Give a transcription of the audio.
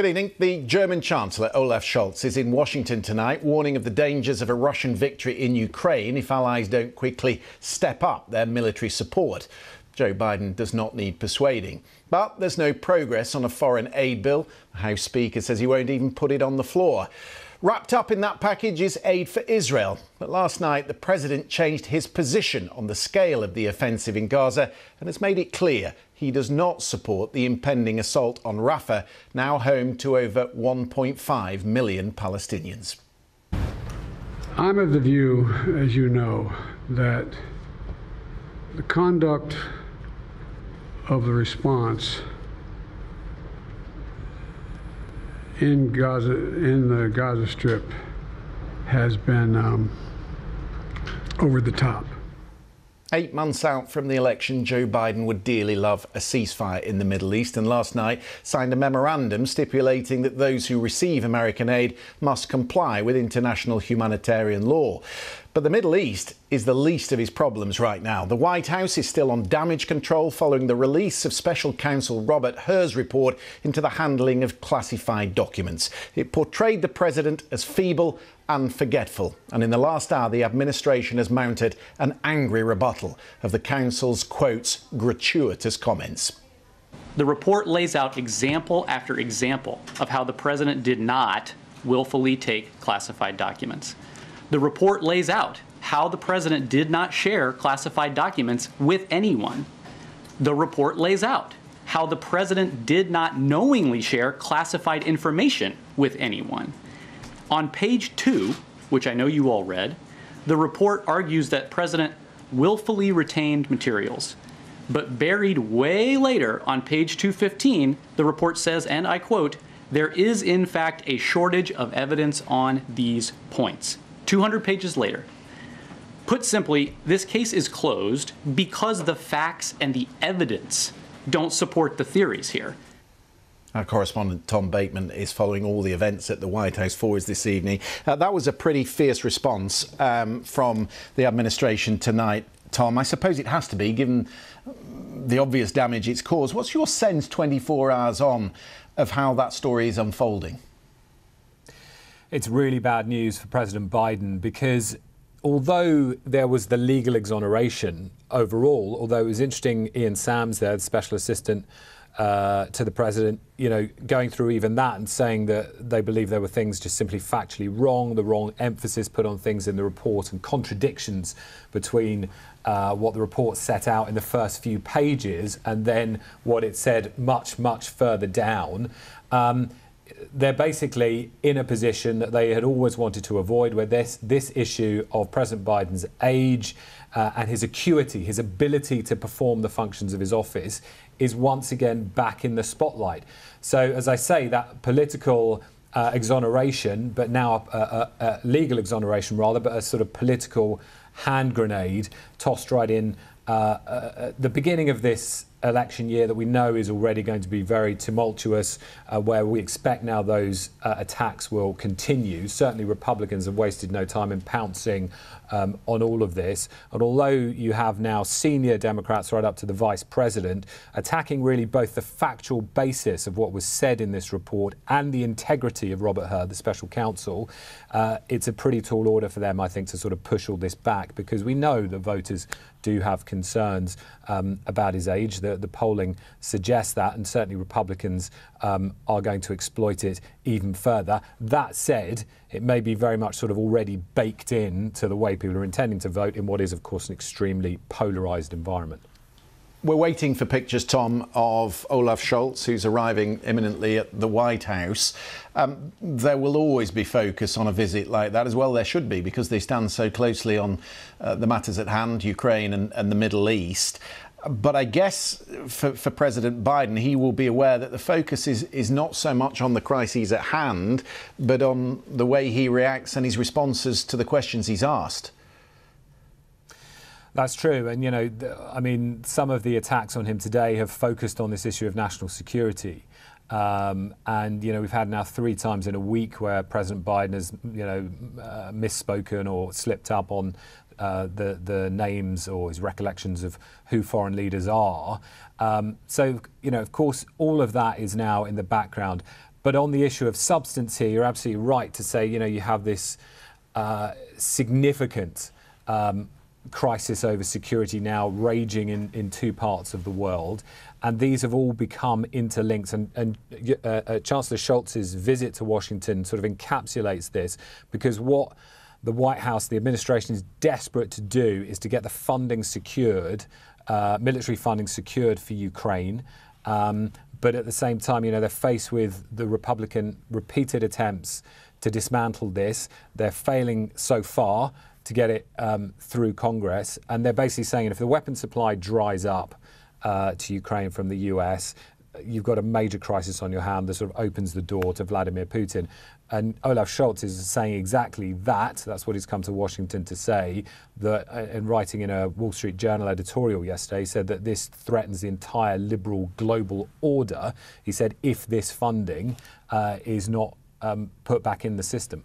Good evening. The German Chancellor Olaf Scholz is in Washington tonight, warning of the dangers of a Russian victory in Ukraine if allies don't quickly step up their military support. Joe Biden does not need persuading. But there's no progress on a foreign aid bill. The House Speaker says he won't even put it on the floor. Wrapped up in that package is aid for Israel. But last night, the president changed his position on the scale of the offensive in Gaza and has made it clear he does not support the impending assault on Rafah, now home to over 1.5 million Palestinians. I'm of the view, as you know, that the conduct of the response in Gaza, in the Gaza Strip, has been um, over the top. Eight months out from the election, Joe Biden would dearly love a ceasefire in the Middle East and last night signed a memorandum stipulating that those who receive American aid must comply with international humanitarian law. But the Middle East is the least of his problems right now. The White House is still on damage control following the release of Special Counsel Robert Hur's report into the handling of classified documents. It portrayed the president as feeble and forgetful. And in the last hour, the administration has mounted an angry rebuttal of the counsel's, quotes, gratuitous comments. The report lays out example after example of how the president did not willfully take classified documents. The report lays out how the president did not share classified documents with anyone. The report lays out how the president did not knowingly share classified information with anyone. On page two, which I know you all read, the report argues that President willfully retained materials. But buried way later on page 215, the report says, and I quote, there is in fact a shortage of evidence on these points. 200 pages later. Put simply, this case is closed because the facts and the evidence don't support the theories here. Our correspondent Tom Bateman is following all the events at the White House forwards this evening. Uh, that was a pretty fierce response um, from the administration tonight, Tom. I suppose it has to be, given the obvious damage it's caused. What's your sense 24 hours on of how that story is unfolding? it's really bad news for President Biden because although there was the legal exoneration overall, although it was interesting, Ian Sams there, the special assistant uh, to the president, you know, going through even that and saying that they believe there were things just simply factually wrong, the wrong emphasis put on things in the report, and contradictions between uh, what the report set out in the first few pages and then what it said much, much further down. Um, they're basically in a position that they had always wanted to avoid, where this this issue of President Biden's age uh, and his acuity, his ability to perform the functions of his office, is once again back in the spotlight. So, as I say, that political uh, exoneration, but now a, a, a, legal exoneration rather, but a sort of political hand grenade tossed right in uh, uh, at the beginning of this election year that we know is already going to be very tumultuous, uh, where we expect now those uh, attacks will continue. Certainly, Republicans have wasted no time in pouncing um, on all of this. And although you have now senior Democrats right up to the vice president attacking really both the factual basis of what was said in this report and the integrity of Robert Hur, the special counsel, uh, it's a pretty tall order for them, I think, to sort of push all this back because we know that voters do have concerns um, about his age. The, the, polling suggests that, and certainly Republicans um, are going to exploit it even further. That said, it may be very much sort of already baked in to the way people are intending to vote in what is, of course, an extremely polarised environment. We're waiting for pictures, Tom, of Olaf Scholz, who's arriving imminently at the White House. Um, there will always be focus on a visit like that, as well there should be, because they stand so closely on uh, the matters at hand, Ukraine and, and the Middle East. But I guess for, for, President Biden, he will be aware that the focus is, is not so much on the crises at hand, but on the way he reacts and his responses to the questions he's asked. That's true. And, you know, I mean, some of the attacks on him today have focused on this issue of national security. Um, and you know we've had now three times in a week where President Biden has you know uh, misspoken or slipped up on uh, the the names or his recollections of who foreign leaders are. Um, so you know of course all of that is now in the background. but on the issue of substance here, you're absolutely right to say, you know, you have this uh, significant um, crisis over security now raging in, in two parts of the world. And these have all become interlinked. And, and uh, uh, Chancellor Scholz's visit to Washington sort of encapsulates this because what the White House, the administration is desperate to do is to get the funding secured, uh, military funding secured for Ukraine. Um, but at the same time, you know, they're faced with the Republican repeated attempts to dismantle this. They're failing so far to get it um, through Congress. And they're basically saying if the weapon supply dries up uh, to Ukraine from the US, you've got a major crisis on your hand that sort of opens the door to Vladimir Putin. And Olaf Scholz is saying exactly that. That's what he's come to Washington to say. That, uh, and writing in a Wall Street Journal editorial yesterday, he said that this threatens the entire liberal global order. He said if this funding uh, is not um, put back in the system.